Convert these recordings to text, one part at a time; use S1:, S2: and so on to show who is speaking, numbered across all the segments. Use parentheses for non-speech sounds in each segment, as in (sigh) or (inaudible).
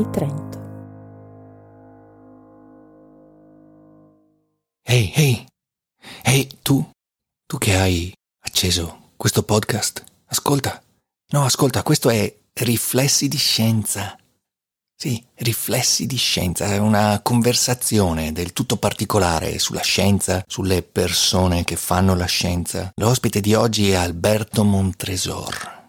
S1: Domani Trento.
S2: Ehi, ehi, ehi, tu, tu che hai acceso questo podcast, ascolta, no, ascolta, questo è Riflessi di Scienza. Sì, Riflessi di Scienza, è una conversazione del tutto particolare sulla scienza, sulle persone che fanno la scienza. L'ospite di oggi è Alberto Montresor.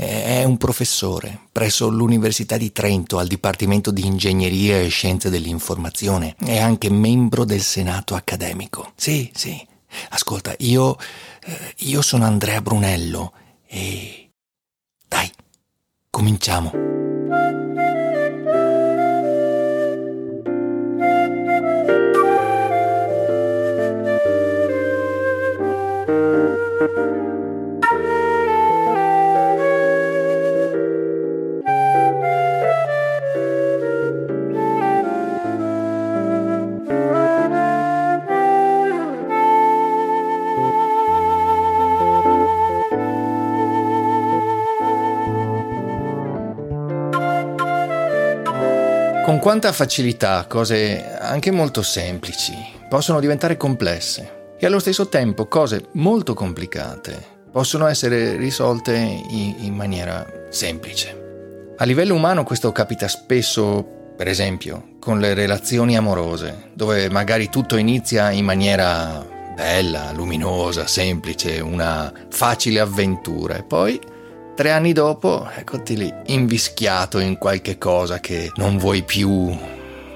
S2: È un professore presso l'Università di Trento al Dipartimento di Ingegneria e Scienze dell'Informazione. È anche membro del Senato accademico. Sì, sì. Ascolta, io. Eh, io sono Andrea Brunello e. Dai, cominciamo. Con quanta facilità cose anche molto semplici possono diventare complesse e allo stesso tempo cose molto complicate possono essere risolte in, in maniera semplice. A livello umano questo capita spesso, per esempio, con le relazioni amorose, dove magari tutto inizia in maniera bella, luminosa, semplice, una facile avventura e poi Tre anni dopo, eccoti lì, invischiato in qualche cosa che non vuoi più,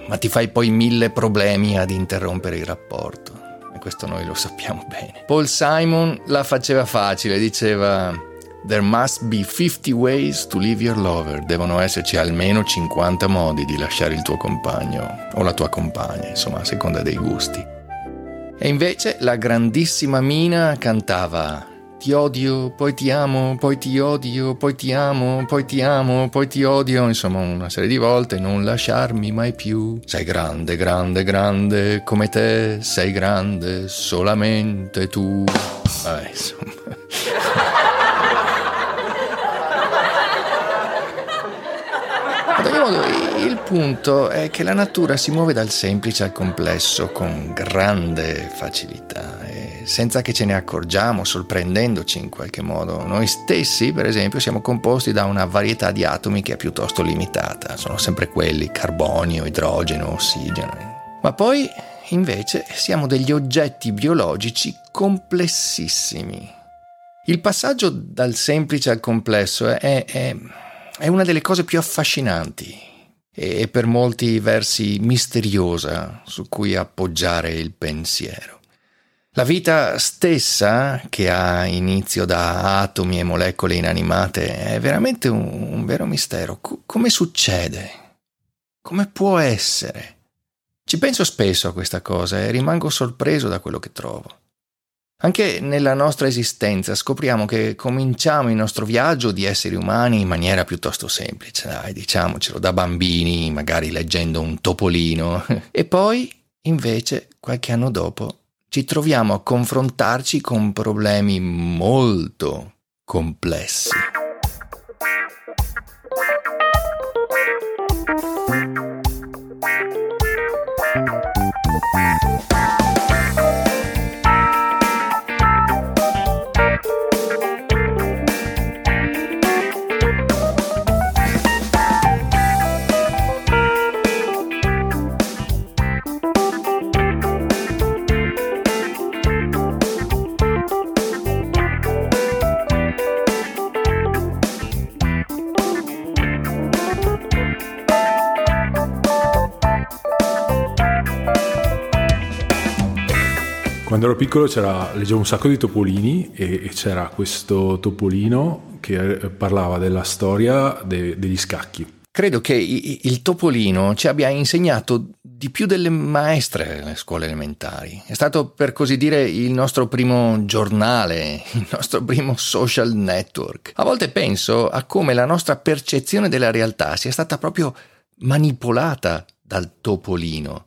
S2: ma ti fai poi mille problemi ad interrompere il rapporto. E questo noi lo sappiamo bene. Paul Simon la faceva facile, diceva There must be 50 ways to leave your lover. Devono esserci almeno 50 modi di lasciare il tuo compagno o la tua compagna, insomma, a seconda dei gusti. E invece la grandissima Mina cantava ti odio, poi ti amo, poi ti odio, poi ti amo, poi ti amo, poi ti odio, insomma una serie di volte, non lasciarmi mai più. Sei grande, grande, grande, come te, sei grande, solamente tu. Vabbè, insomma. Ad ogni modo, il punto è che la natura si muove dal semplice al complesso con grande facilità senza che ce ne accorgiamo, sorprendendoci in qualche modo. Noi stessi, per esempio, siamo composti da una varietà di atomi che è piuttosto limitata, sono sempre quelli, carbonio, idrogeno, ossigeno. Ma poi, invece, siamo degli oggetti biologici complessissimi. Il passaggio dal semplice al complesso è, è, è una delle cose più affascinanti e per molti versi misteriosa su cui appoggiare il pensiero. La vita stessa, che ha inizio da atomi e molecole inanimate, è veramente un, un vero mistero. C- come succede? Come può essere? Ci penso spesso a questa cosa e rimango sorpreso da quello che trovo. Anche nella nostra esistenza scopriamo che cominciamo il nostro viaggio di esseri umani in maniera piuttosto semplice, dai, diciamocelo, da bambini, magari leggendo un topolino, (laughs) e poi, invece, qualche anno dopo, ci troviamo a confrontarci con problemi molto complessi.
S3: Quando ero piccolo leggevo un sacco di topolini e, e c'era questo topolino che eh, parlava della storia de, degli scacchi.
S2: Credo che il topolino ci abbia insegnato di più delle maestre alle scuole elementari. È stato per così dire il nostro primo giornale, (laughs) il nostro primo social network. A volte penso a come la nostra percezione della realtà sia stata proprio manipolata dal topolino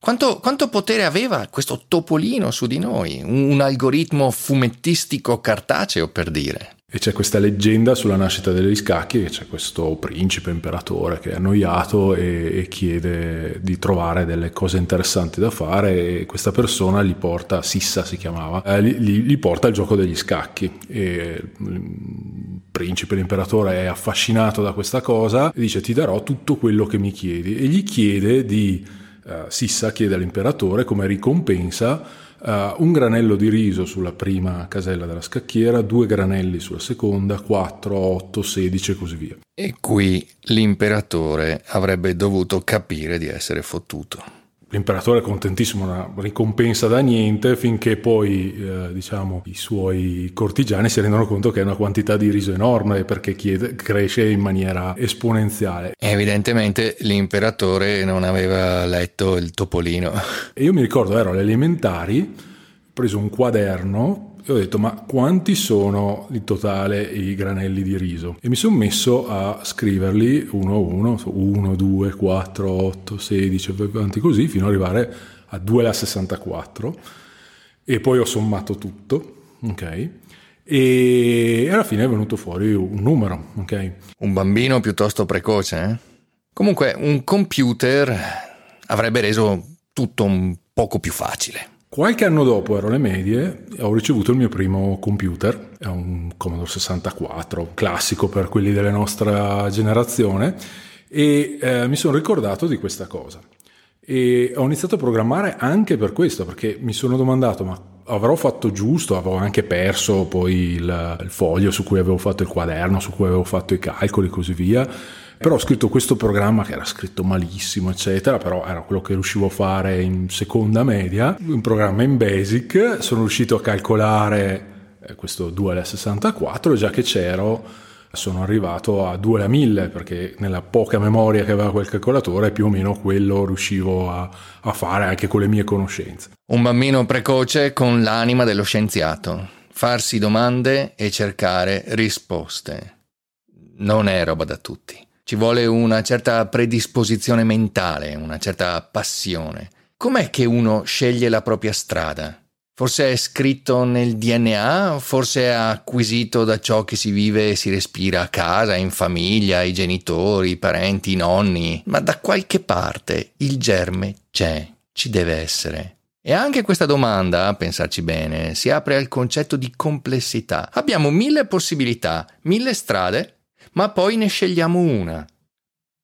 S2: Quanto, quanto, potere aveva questo topolino su di noi? Un, un algoritmo fumettistico cartaceo, per dire.
S3: E c'è questa leggenda sulla nascita degli scacchi, che c'è questo principe imperatore che è annoiato e, e, chiede di trovare delle cose interessanti da fare e questa persona gli porta, Sissa si chiamava, eh, gli, gli, porta il gioco degli scacchi e il principe, l'imperatore è affascinato da questa cosa e dice ti darò tutto quello che mi chiedi e gli chiede di, Sissa chiede all'imperatore come ricompensa Uh, un granello di riso sulla prima casella della scacchiera, due granelli sulla seconda, 4, 8, 16 e così via.
S2: E qui l'imperatore avrebbe dovuto capire di essere fottuto
S3: l'imperatore è contentissimo, una ricompensa da niente, finché poi eh, diciamo, i suoi cortigiani si rendono conto che è una quantità di riso enorme perché chiede, cresce in maniera esponenziale.
S2: Evidentemente l'imperatore non aveva letto il topolino.
S3: E io mi ricordo, ero alle elementari, ho preso un quaderno e ho detto ma quanti sono in totale i granelli di riso? E mi sono messo a scriverli uno a uno, 1, 2, 4, 8, 16, avanti così, fino ad arrivare a 2 alla 64 e poi ho sommato tutto, ok? E alla fine è venuto fuori un numero, ok?
S2: Un bambino piuttosto precoce, eh? Comunque un computer avrebbe reso tutto un poco più facile.
S3: Qualche anno dopo, ero alle medie, ho ricevuto il mio primo computer, è un Commodore 64, classico per quelli della nostra generazione, e eh, mi sono ricordato di questa cosa. E ho iniziato a programmare anche per questo, perché mi sono domandato, ma avrò fatto giusto, avevo anche perso poi il, il foglio su cui avevo fatto il quaderno, su cui avevo fatto i calcoli e così via però ho scritto questo programma che era scritto malissimo, eccetera, però era quello che riuscivo a fare in seconda media, un programma in Basic, sono riuscito a calcolare eh, questo 2 alla 64, già che c'ero sono arrivato a 2 alla 1000 perché nella poca memoria che aveva quel calcolatore più o meno quello riuscivo a, a fare anche con le mie conoscenze.
S2: Un bambino precoce con l'anima dello scienziato, farsi domande e cercare risposte. Non è roba da tutti. Ci vuole una certa predisposizione mentale, una certa passione. Com'è che uno sceglie la propria strada? Forse è scritto nel DNA, forse è acquisito da ciò che si vive e si respira a casa, in famiglia, i genitori, i parenti, i nonni, ma da qualche parte il germe c'è, ci deve essere. E anche questa domanda, a pensarci bene, si apre al concetto di complessità. Abbiamo mille possibilità, mille strade ma poi ne scegliamo una.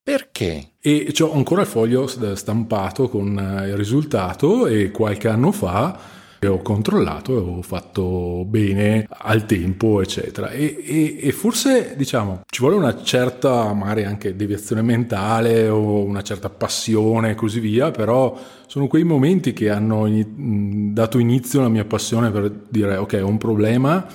S2: Perché?
S3: E ho ancora il foglio stampato con eh, il risultato e qualche anno fa ho controllato e ho fatto bene al tempo, eccetera. E, e, e, forse, diciamo, ci vuole una certa, magari anche deviazione mentale o una certa passione e così via, però sono quei momenti che hanno dato inizio alla mia passione per dire, ok, ho un problema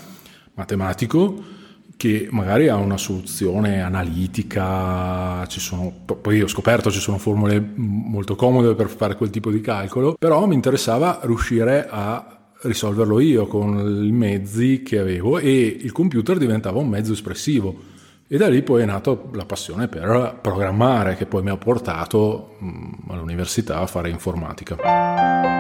S3: matematico, che magari ha una soluzione analitica, sono, poi ho scoperto ci sono formule molto comode per fare quel tipo di calcolo, però mi interessava riuscire a risolverlo io con i mezzi che avevo e il computer diventava un mezzo espressivo. E da lì poi è nata la passione per programmare che poi mi ha portato all'università a fare informatica.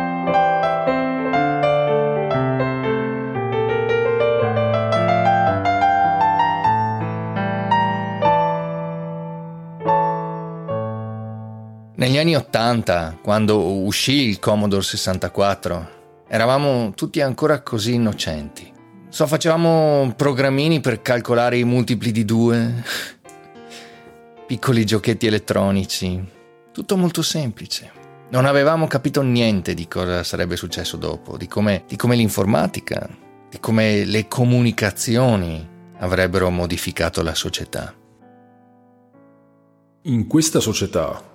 S2: Negli anni Ottanta, quando uscì il Commodore 64, eravamo tutti ancora così innocenti. So, facevamo programmini per calcolare i multipli di due, (laughs) piccoli giochetti elettronici, tutto molto semplice. Non avevamo capito niente di cosa sarebbe successo dopo, di come, di come l'informatica, di come le comunicazioni avrebbero modificato la società.
S3: In questa società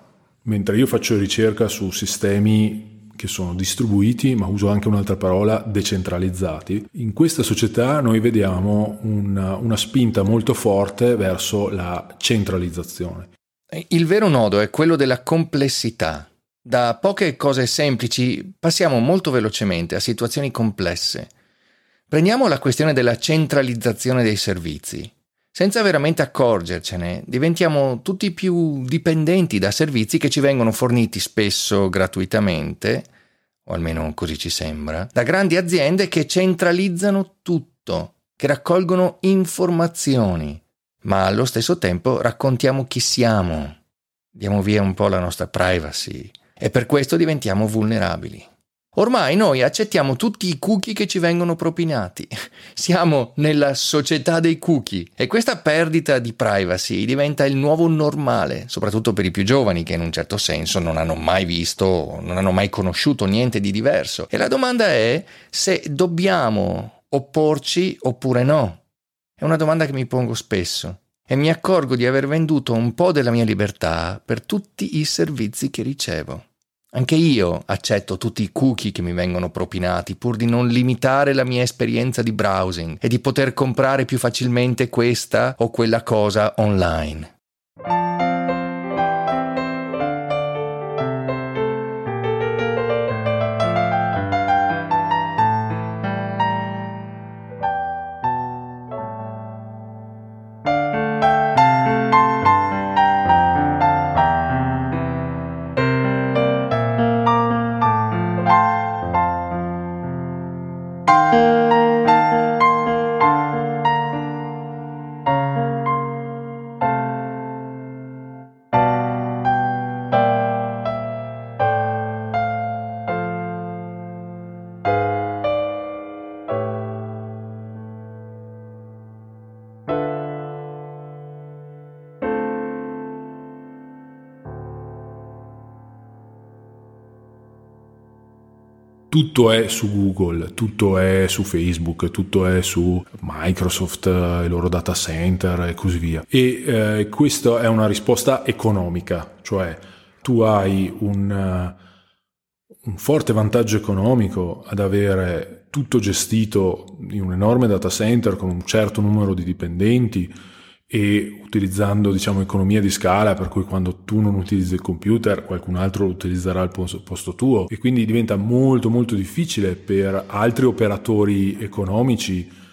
S3: Mentre io faccio ricerca su sistemi che sono distribuiti, ma uso anche un'altra parola, decentralizzati, in questa società noi vediamo una, una spinta molto forte verso la centralizzazione.
S2: Il vero nodo è quello della complessità. Da poche cose semplici passiamo molto velocemente a situazioni complesse. Prendiamo la questione della centralizzazione dei servizi. Senza veramente accorgercene, diventiamo tutti più dipendenti da servizi che ci vengono forniti spesso gratuitamente, o almeno così ci sembra, da grandi aziende che centralizzano tutto, che raccolgono informazioni, ma allo stesso tempo raccontiamo chi siamo, diamo via un po' la nostra privacy e per questo diventiamo vulnerabili. Ormai noi accettiamo tutti i cookie che ci vengono propinati. Siamo nella società dei cookie e questa perdita di privacy diventa il nuovo normale, soprattutto per i più giovani che in un certo senso non hanno mai visto, non hanno mai conosciuto niente di diverso. E la domanda è se dobbiamo opporci oppure no. È una domanda che mi pongo spesso e mi accorgo di aver venduto un po' della mia libertà per tutti i servizi che ricevo. Anche io accetto tutti i cookie che mi vengono propinati pur di non limitare la mia esperienza di browsing e di poter comprare più facilmente questa o quella cosa online.
S3: Tutto è su Google, tutto è su Facebook, tutto è su Microsoft, i loro data center e così via. E eh, questa è una risposta economica, cioè tu hai un, uh, un forte vantaggio economico ad avere tutto gestito in un enorme data center con un certo numero di dipendenti e utilizzando diciamo economia di scala per cui quando tu non utilizzi il computer qualcun altro lo utilizzerà al posto tuo e quindi diventa molto molto difficile per altri operatori economici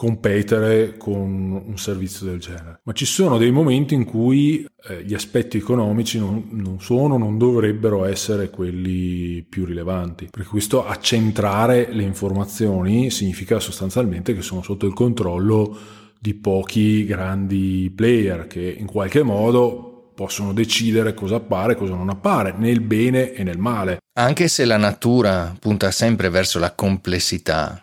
S3: competere con un servizio del genere. Ma ci sono dei momenti in cui eh, gli aspetti economici non, non, sono, non dovrebbero essere quelli più rilevanti, perché questo accentrare le informazioni significa sostanzialmente che sono sotto il controllo di pochi grandi player che in qualche modo possono decidere cosa appare e cosa non appare, nel bene e nel male.
S2: Anche se la natura punta sempre verso la complessità,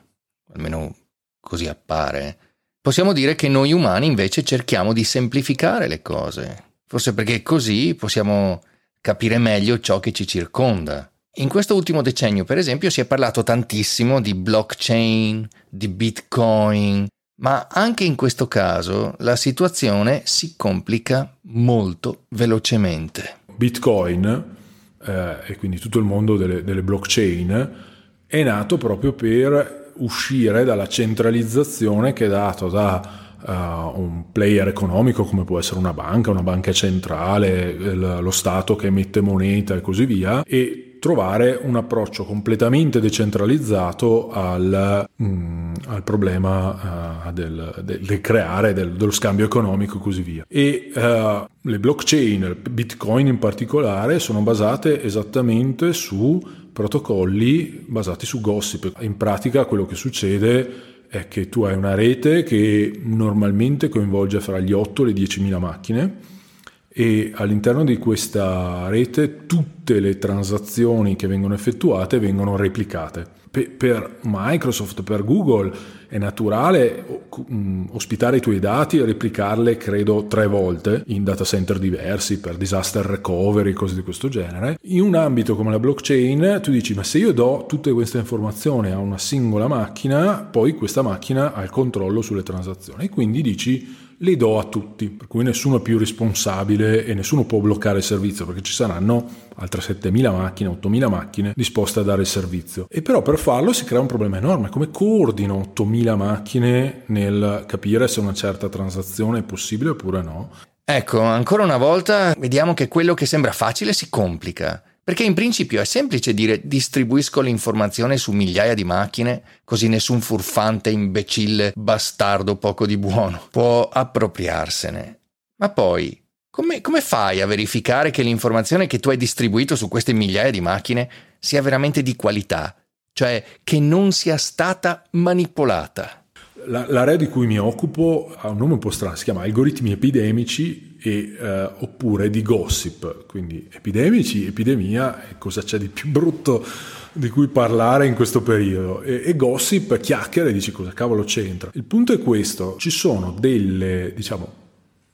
S2: almeno così appare, possiamo dire che noi umani invece cerchiamo di semplificare le cose, forse perché così possiamo capire meglio ciò che ci circonda. In questo ultimo decennio, per esempio, si è parlato tantissimo di blockchain, di bitcoin, ma anche in questo caso la situazione si complica molto velocemente.
S3: Bitcoin eh, e quindi tutto il mondo delle, delle blockchain è nato proprio per uscire dalla centralizzazione che è dato da Uh, un player economico come può essere una banca, una banca centrale, il, lo Stato che emette moneta e così via, e trovare un approccio completamente decentralizzato al, mm, al problema uh, del, del, del, creare, del, dello scambio economico e così via. E uh, le blockchain, Bitcoin in particolare, sono basate esattamente su protocolli basati su gossip. In pratica quello che succede è che tu hai una rete che normalmente coinvolge fra gli 8 e le 10.000 macchine e all'interno di questa rete tutte le transazioni che vengono effettuate vengono replicate. Per Microsoft, per Google è naturale ospitare i tuoi dati e replicarle credo tre volte in data center diversi per disaster recovery, cose di questo genere. In un ambito come la blockchain tu dici ma se io do tutte queste informazioni a una singola macchina, poi questa macchina ha il controllo sulle transazioni quindi dici le do a tutti, per cui nessuno è più responsabile e nessuno può bloccare il servizio perché ci saranno altre 7.000 macchine, 8.000 macchine disposte a dare il servizio. E però per farlo si crea un problema enorme, come coordino 8.000 macchine nel capire se una certa transazione è possibile oppure no?
S2: Ecco, ancora una volta vediamo che quello che sembra facile si complica. Perché in principio è semplice dire distribuisco l'informazione su migliaia di macchine, così nessun furfante, imbecille, bastardo poco di buono può appropriarsene. Ma poi, come, come fai a verificare che l'informazione che tu hai distribuito su queste migliaia di macchine sia veramente di qualità, cioè che non sia stata manipolata?
S3: L'area di cui mi occupo ha un nome un po' strano, si chiama algoritmi epidemici e, eh, oppure di gossip, quindi epidemici, epidemia, e cosa c'è di più brutto di cui parlare in questo periodo e, e gossip, chiacchiere, dici cosa cavolo c'entra. Il punto è questo, ci sono delle, diciamo,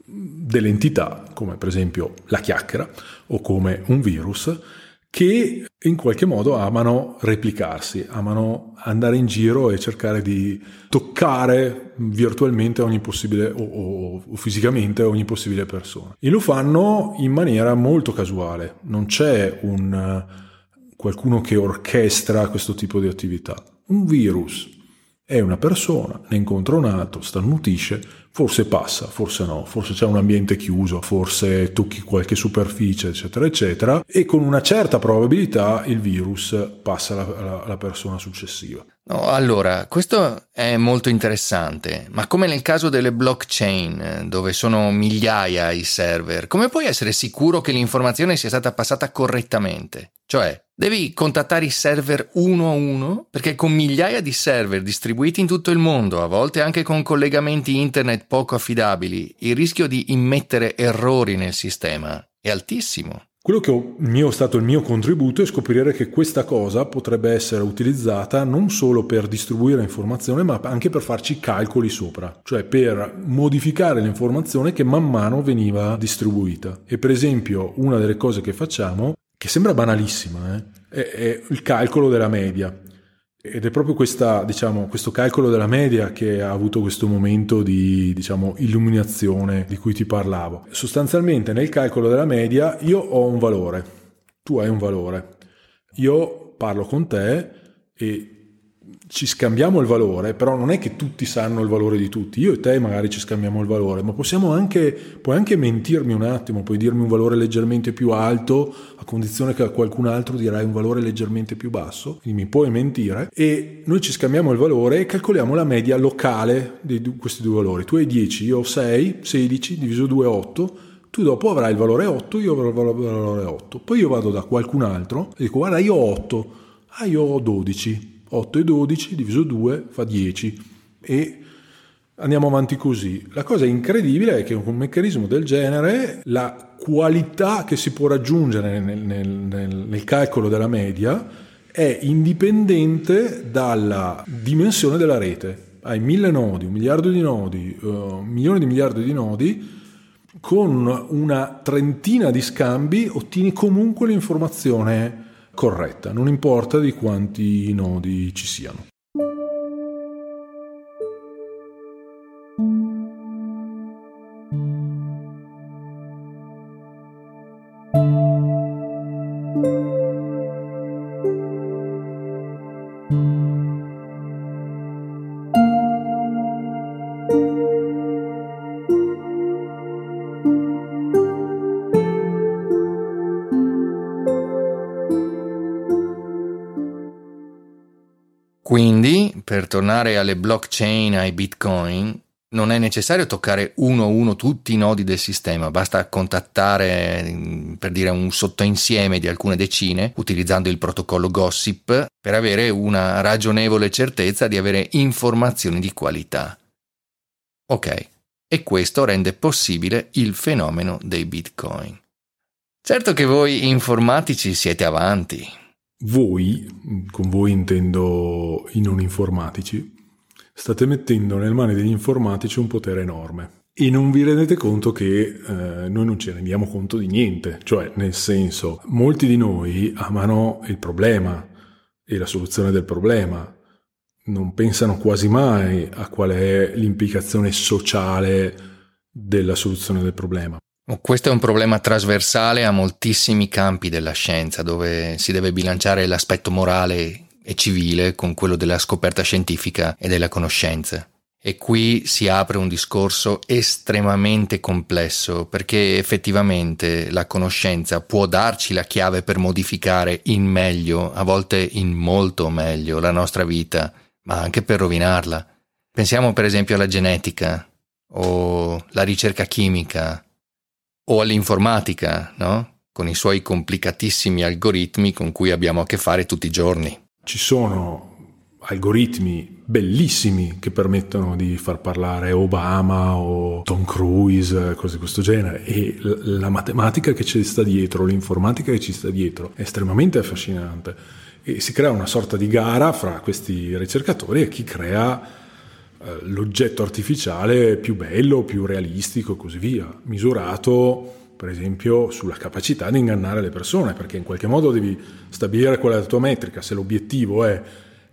S3: delle entità come per esempio la chiacchiera o come un virus che in qualche modo amano replicarsi, amano andare in giro e cercare di toccare virtualmente ogni possibile o, o, o, fisicamente ogni possibile persona. E lo fanno in maniera molto casuale, non c'è un qualcuno che orchestra questo tipo di attività. Un virus è una persona, ne incontra un altro, starnutisce, forse passa, forse no, forse c'è un ambiente chiuso, forse tocchi qualche superficie, eccetera, eccetera, e con una certa probabilità il virus passa alla, persona successiva.
S2: No, allora, questo è molto interessante, ma come nel caso delle blockchain, dove sono migliaia i server, come puoi essere sicuro che l'informazione sia stata passata correttamente? Cioè, devi contattare i server uno a uno, perché con migliaia di server distribuiti in tutto il mondo, a volte anche con collegamenti internet poco affidabili, il rischio di immettere errori nel sistema è altissimo.
S3: Quello che ho mio, stato il mio contributo è scoprire che questa cosa potrebbe essere utilizzata non solo per distribuire informazione, ma anche per farci calcoli sopra, cioè per modificare l'informazione che man mano veniva distribuita. E per esempio, una delle cose che facciamo, che sembra banalissima, eh, è, è il calcolo della media. Ed è proprio questa, diciamo, questo calcolo della media che ha avuto questo momento di diciamo, illuminazione di cui ti parlavo. Sostanzialmente nel calcolo della media io ho un valore, tu hai un valore, io parlo con te e ci scambiamo il valore, però non è che tutti sanno il valore di tutti. Io e te magari ci scambiamo il valore, ma possiamo anche, puoi anche mentirmi un attimo, puoi dirmi un valore leggermente più alto a condizione che a qualcun altro dirai un valore leggermente più basso, quindi mi puoi mentire e noi ci scambiamo il valore e calcoliamo la media locale di questi due valori. Tu hai 10, io ho 6, 16, diviso 2 è 8, tu dopo avrai il valore 8, io avrò il valore 8. Poi io vado da qualcun altro e dico guarda io ho 8, ah io ho 12 8 e 12 diviso 2 fa 10 e andiamo avanti così. La cosa incredibile è che con un meccanismo del genere la qualità che si può raggiungere nel, nel, nel, nel calcolo della media è indipendente dalla dimensione della rete. Hai mille nodi, un miliardo di nodi, uh, milioni di miliardi di nodi, con una trentina di scambi ottieni comunque l'informazione corretta, non importa di quanti nodi ci siano.
S2: Tornare alle blockchain, ai bitcoin, non è necessario toccare uno a uno tutti i nodi del sistema, basta contattare per dire un sottoinsieme di alcune decine utilizzando il protocollo Gossip per avere una ragionevole certezza di avere informazioni di qualità. Ok, e questo rende possibile il fenomeno dei bitcoin. Certo che voi informatici siete avanti,
S3: voi, con voi intendo i non informatici, state mettendo nelle mani degli informatici un potere enorme. E non vi rendete conto che eh, noi non ci rendiamo conto di niente, cioè nel senso, molti di noi amano il problema e la soluzione del problema, non pensano quasi mai a qual è l'implicazione sociale della soluzione del problema.
S2: Questo è un problema trasversale a moltissimi campi della scienza, dove si deve bilanciare l'aspetto morale e civile con quello della scoperta scientifica e della conoscenza. E qui si apre un discorso estremamente complesso perché effettivamente la conoscenza può darci la chiave per modificare in meglio, a volte in molto meglio, la nostra vita, ma anche per rovinarla. Pensiamo per esempio alla genetica o la ricerca chimica o all'informatica, no? Con i suoi complicatissimi algoritmi con cui abbiamo a che fare tutti i giorni.
S3: Ci sono algoritmi bellissimi che permettono di far parlare Obama o Tom Cruise, cose di questo genere. E la matematica che ci sta dietro, l'informatica che ci sta dietro è estremamente affascinante. E si crea una sorta di gara fra questi ricercatori e chi crea eh, l'oggetto artificiale più bello, più realistico e così via, misurato per esempio sulla capacità di ingannare le persone, perché in qualche modo devi stabilire qual è la tua metrica, se l'obiettivo è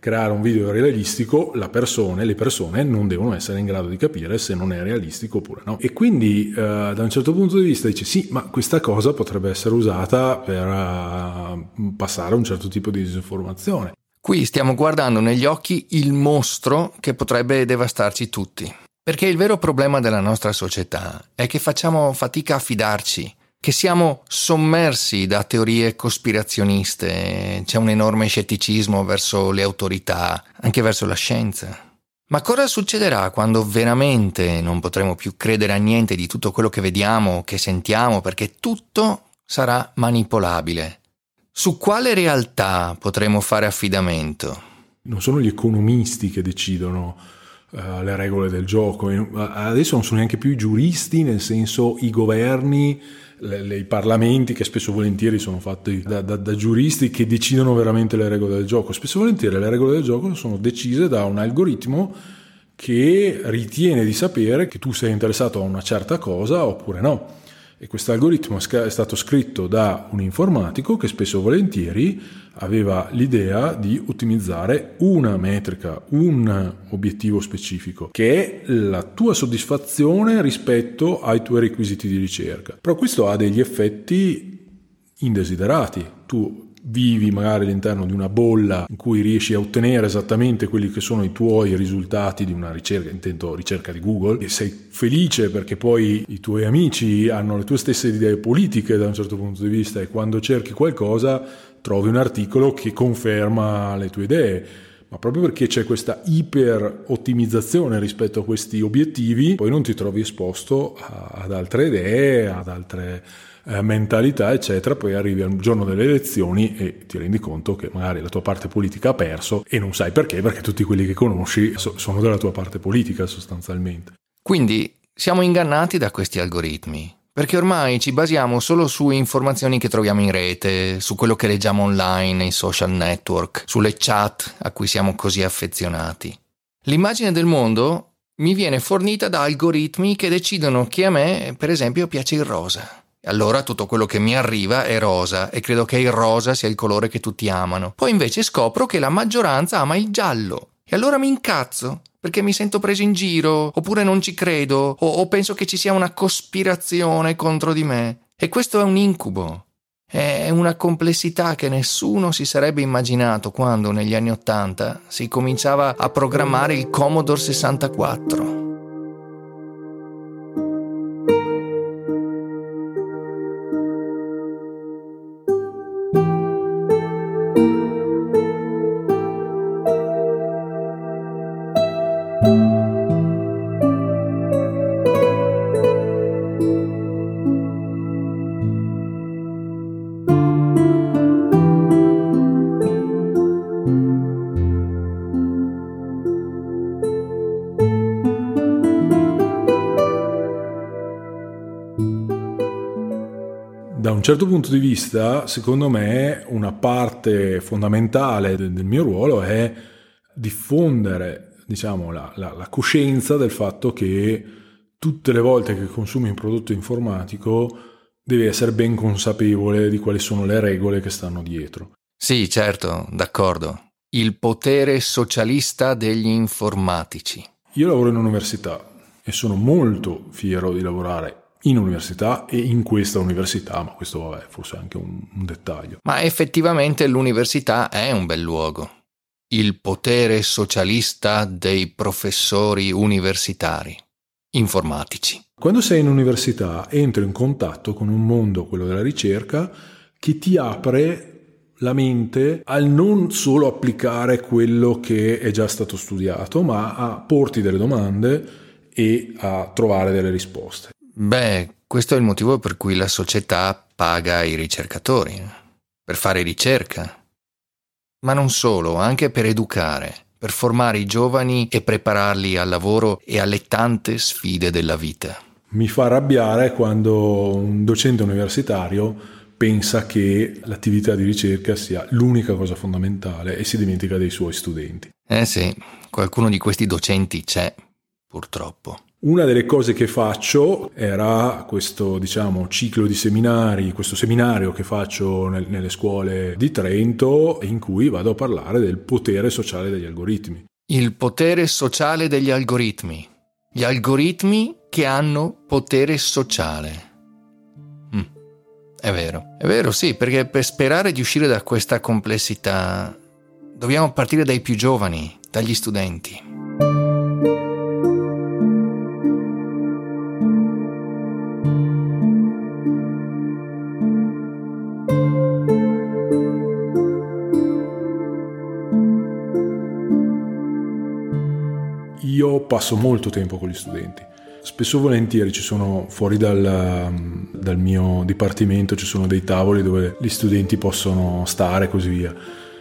S3: creare un video realistico, la persona, le persone non devono essere in grado di capire se non è realistico oppure no. E quindi eh, da un certo punto di vista dice sì, ma questa cosa potrebbe essere usata per uh, passare un certo tipo di disinformazione.
S2: Qui stiamo guardando negli occhi il mostro che potrebbe devastarci tutti. Perché il vero problema della nostra società è che facciamo fatica a fidarci che siamo sommersi da teorie cospirazioniste, c'è un enorme scetticismo verso le autorità, anche verso la scienza. Ma cosa succederà quando veramente non potremo più credere a niente di tutto quello che vediamo, che sentiamo, perché tutto sarà manipolabile? Su quale realtà potremo fare affidamento?
S3: Non sono gli economisti che decidono uh, le regole del gioco, adesso non sono neanche più i giuristi, nel senso i governi le, le, i parlamenti che spesso volentieri sono fatti da, da, da, giuristi che decidono veramente le regole del gioco. Spesso volentieri le regole del gioco sono decise da un algoritmo che ritiene di sapere che tu sei interessato a una certa cosa oppure no. E questo algoritmo è stato scritto da un informatico che spesso e volentieri aveva l'idea di ottimizzare una metrica, un obiettivo specifico, che è la tua soddisfazione rispetto ai tuoi requisiti di ricerca. Però questo ha degli effetti indesiderati. Tu vivi magari all'interno di una bolla in cui riesci a ottenere esattamente quelli che sono i tuoi risultati di una ricerca, intento ricerca di Google, e sei felice perché poi i tuoi amici hanno le tue stesse idee politiche da un certo punto di vista e quando cerchi qualcosa trovi un articolo che conferma le tue idee ma proprio perché c'è questa iper ottimizzazione rispetto a questi obiettivi, poi non ti trovi esposto ad altre idee, ad altre eh, mentalità, eccetera, poi arrivi al giorno delle elezioni e ti rendi conto che magari la tua parte politica ha perso e non sai perché, perché tutti quelli che conosci so- sono della tua parte politica sostanzialmente.
S2: Quindi siamo ingannati da questi algoritmi. Perché ormai ci basiamo solo su informazioni che troviamo in rete, su quello che leggiamo online, nei social network, sulle chat a cui siamo così affezionati. L'immagine del mondo mi viene fornita da algoritmi che decidono che a me, per esempio, piace il rosa. Allora tutto quello che mi arriva è rosa e credo che il rosa sia il colore che tutti amano. Poi invece scopro che la maggioranza ama il giallo. E allora mi incazzo perché mi sento preso in giro, oppure non ci credo, o, o penso che ci sia una cospirazione contro di me. E questo è un incubo. È una complessità che nessuno si sarebbe immaginato quando negli anni Ottanta si cominciava a programmare il Commodore 64.
S3: Punto di vista, secondo me, una parte fondamentale del, del mio ruolo è diffondere diciamo, la, la, la, coscienza del fatto che tutte le volte che consumi un prodotto informatico devi essere ben consapevole di quali sono le regole che stanno dietro.
S2: Sì, certo, d'accordo. Il potere socialista degli informatici.
S3: Io lavoro in università e sono molto fiero di lavorare in università e in questa università, ma questo vabbè, forse è anche un, un dettaglio.
S2: Ma effettivamente l'università è un bel luogo. il potere socialista dei professori universitari, informatici.
S3: Quando sei in università entri in contatto con un mondo, quello della ricerca, che ti apre la mente al non solo applicare quello che è già stato studiato, ma a porti delle domande e a trovare delle risposte.
S2: Beh, questo è il motivo per cui la società paga i ricercatori, per fare ricerca. Ma non solo, anche per educare, per formare i giovani e prepararli al lavoro e alle tante sfide della vita.
S3: Mi fa arrabbiare quando un docente universitario pensa che l'attività di ricerca sia l'unica cosa fondamentale e si dimentica dei suoi studenti.
S2: Eh sì, qualcuno di questi docenti c'è, purtroppo.
S3: Una delle cose che faccio era questo, diciamo, ciclo di seminari, questo seminario che faccio nel, nelle scuole di Trento in cui vado a parlare del potere sociale degli algoritmi.
S2: Il potere sociale degli algoritmi. Gli algoritmi che hanno potere sociale. È vero, è vero, sì, perché per sperare di uscire da questa complessità dobbiamo partire dai più giovani, dagli studenti.
S3: Passo molto tempo con gli studenti. Spesso e volentieri ci sono fuori dal, dal, mio dipartimento, ci sono dei tavoli dove gli studenti possono stare e così via,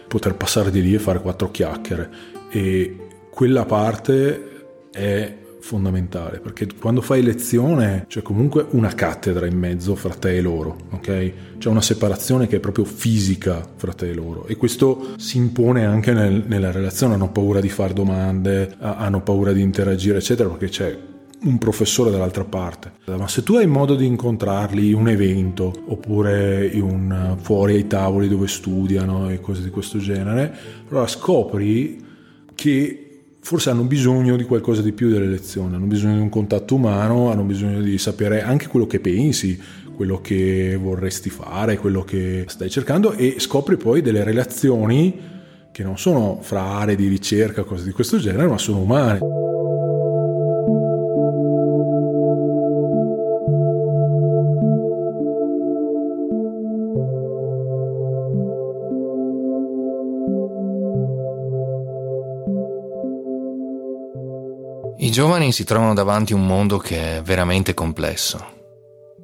S3: poter passare di lì e fare quattro chiacchiere. E quella parte è fondamentale perché quando fai lezione c'è comunque una cattedra in mezzo fra te e loro, ok? C'è una separazione che è proprio fisica fra te e loro e questo si impone anche nel, nella relazione, hanno paura di fare domande, hanno paura di interagire eccetera perché c'è un professore dall'altra parte. Ma se tu hai modo di incontrarli in un evento oppure un, fuori ai tavoli dove studiano e cose di questo genere, allora scopri che forse hanno bisogno di qualcosa di più delle lezioni, hanno bisogno di un contatto umano, hanno bisogno di sapere anche quello che pensi, quello che vorresti fare, quello che stai cercando e scopri poi delle relazioni che non sono fra aree di ricerca, cose di questo genere, ma sono umane.
S2: I giovani si trovano davanti a un mondo che è veramente complesso.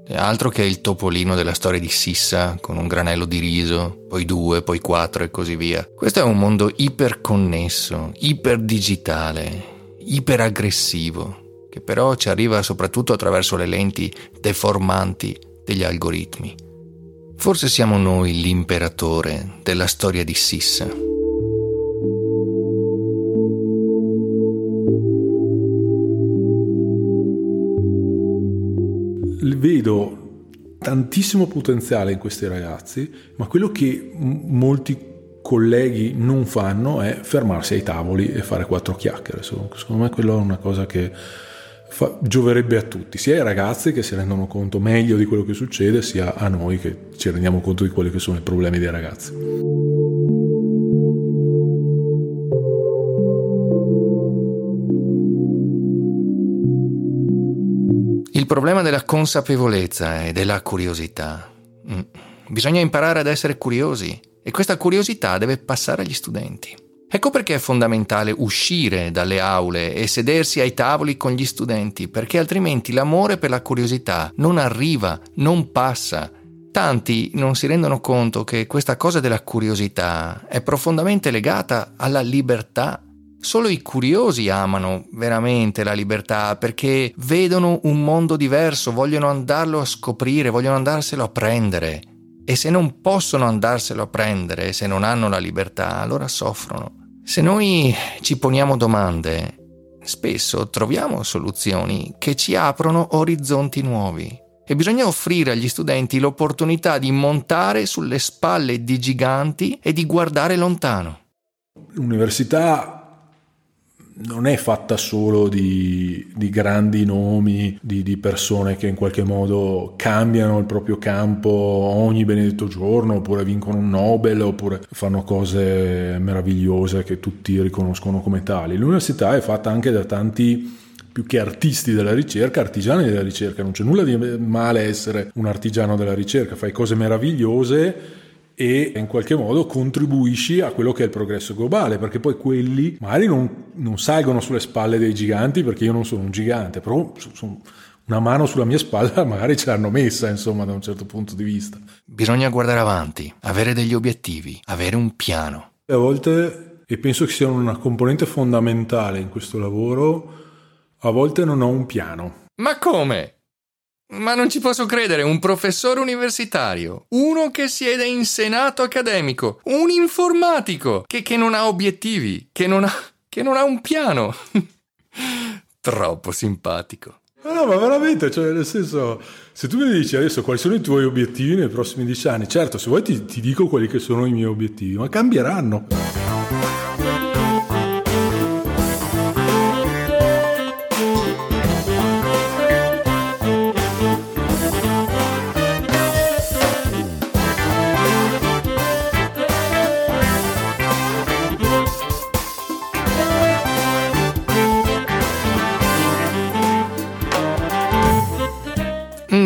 S2: È altro che il topolino della storia di Sissa con un granello di riso, poi due, poi quattro e così via. Questo è un mondo iperconnesso, iperdigitale, iperaggressivo, che però ci arriva soprattutto attraverso le lenti deformanti degli algoritmi. Forse siamo noi l'imperatore della storia di Sissa.
S3: Vedo tantissimo potenziale in questi ragazzi, ma quello che molti colleghi non fanno è fermarsi ai tavoli e fare quattro chiacchiere. Secondo me quello è una cosa che fa, gioverebbe a tutti, sia ai ragazzi che si rendono conto meglio di quello che succede, sia a noi che ci rendiamo conto di quelli che sono i problemi dei ragazzi.
S2: Il problema della consapevolezza e della curiosità. Mm. Bisogna imparare ad essere curiosi e questa curiosità deve passare agli studenti. Ecco perché è fondamentale uscire dalle aule e sedersi ai tavoli con gli studenti, perché altrimenti l'amore per la curiosità non arriva, non passa. Tanti non si rendono conto che questa cosa della curiosità è profondamente legata alla libertà Solo i curiosi amano veramente la libertà perché vedono un mondo diverso, vogliono andarlo a scoprire, vogliono andarselo a prendere. E se non possono andarselo a prendere, se non hanno la libertà, allora soffrono. Se noi ci poniamo domande, spesso troviamo soluzioni che ci aprono orizzonti nuovi. E bisogna offrire agli studenti l'opportunità di montare sulle spalle di giganti e di guardare lontano.
S3: L'università non è fatta solo di, di grandi nomi, di, di, persone che in qualche modo cambiano il proprio campo ogni benedetto giorno, oppure vincono un Nobel, oppure fanno cose meravigliose che tutti riconoscono come tali. L'università è fatta anche da tanti più che artisti della ricerca, artigiani della ricerca. Non c'è nulla di male essere un artigiano della ricerca, fai cose meravigliose e in qualche modo contribuisci a quello che è il progresso globale, perché poi quelli magari non, non salgono sulle spalle dei giganti, perché io non sono un gigante, però sono una mano sulla mia spalla (laughs) magari ce l'hanno messa, insomma, da un certo punto di vista.
S2: Bisogna guardare avanti, avere degli obiettivi, avere un piano.
S3: A volte, e penso che sia una componente fondamentale in questo lavoro, a volte non ho un piano.
S2: Ma come? Ma non ci posso credere, un professore universitario, uno che siede in senato accademico, un informatico che, che non ha obiettivi, che non ha, che non ha un piano. (laughs) Troppo simpatico.
S3: No, no, ma veramente, cioè, nel senso, se tu mi dici adesso quali sono i tuoi obiettivi nei prossimi dieci anni, certo, se vuoi ti, ti dico quelli che sono i miei obiettivi, ma cambieranno.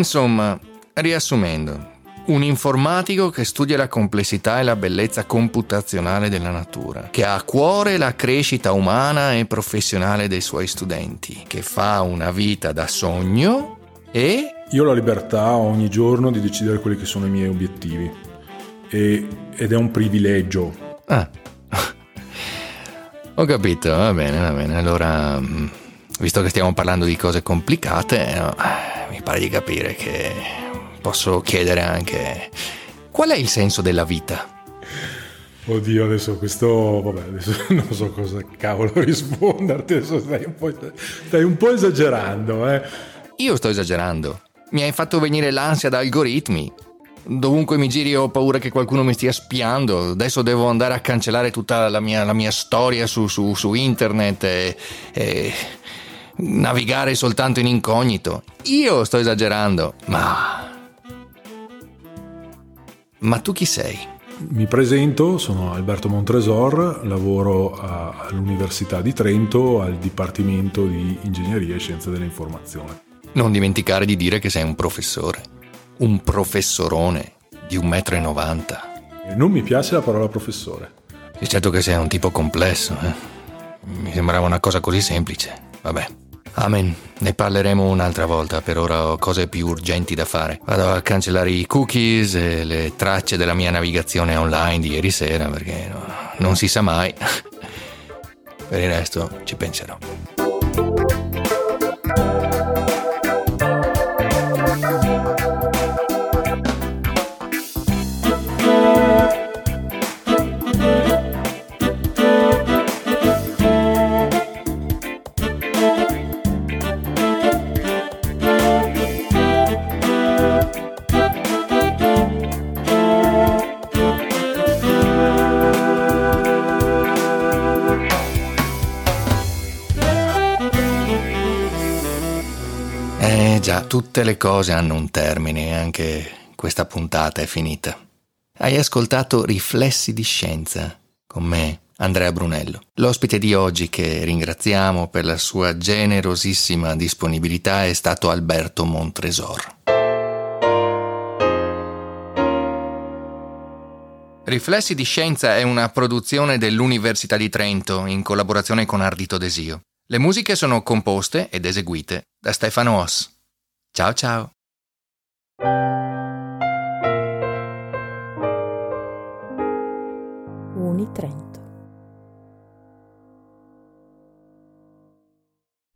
S2: Insomma, riassumendo, un informatico che studia la complessità e la bellezza computazionale della natura, che ha a cuore la crescita umana e professionale dei suoi studenti, che fa una vita da sogno e...
S3: Io ho la libertà ogni giorno di decidere quelli che sono i miei obiettivi e, ed è un privilegio.
S2: Ah, (laughs) ho capito, va bene, va bene. Allora, mm, visto che stiamo parlando di cose complicate... No mi pare di capire che posso chiedere anche qual è il senso della vita?
S3: Oddio, adesso questo, vabbè, adesso (laughs) non so cosa cavolo (laughs) risponderti, adesso stai un po', stai un po esagerando, eh.
S2: Io sto esagerando. Mi hai fatto venire l'ansia da algoritmi. Dovunque mi giri ho paura che qualcuno mi stia spiando. Adesso devo andare a cancellare tutta la mia, la mia storia su, su, su internet e, e navigare soltanto in incognito. Io sto esagerando, ma... Ma tu chi sei?
S3: Mi presento, sono Alberto Montresor, lavoro all'Università di Trento al Dipartimento di Ingegneria e Scienze dell'Informazione.
S2: Non dimenticare di dire che sei un professore, un professorone di 1,90 m.
S3: Non mi piace la parola professore.
S2: È certo che sei un tipo complesso, eh? Mi sembrava una cosa così semplice. Vabbè. Amen, ne parleremo un'altra volta, per ora ho cose più urgenti da fare. Vado a cancellare i cookies e le tracce della mia navigazione online di ieri sera perché no, non si sa mai. (laughs) Per il resto ci penserò. Tutte le cose hanno un termine e anche questa puntata è finita. Hai ascoltato Riflessi di Scienza con me, Andrea Brunello, l'ospite di oggi che ringraziamo per la sua generosissima disponibilità è stato Alberto Montresor. Riflessi di Scienza è una produzione dell'Università di Trento in collaborazione con Ardito Desio. Le musiche sono composte ed eseguite da Stefano Oss. Ciao ciao. Unitrend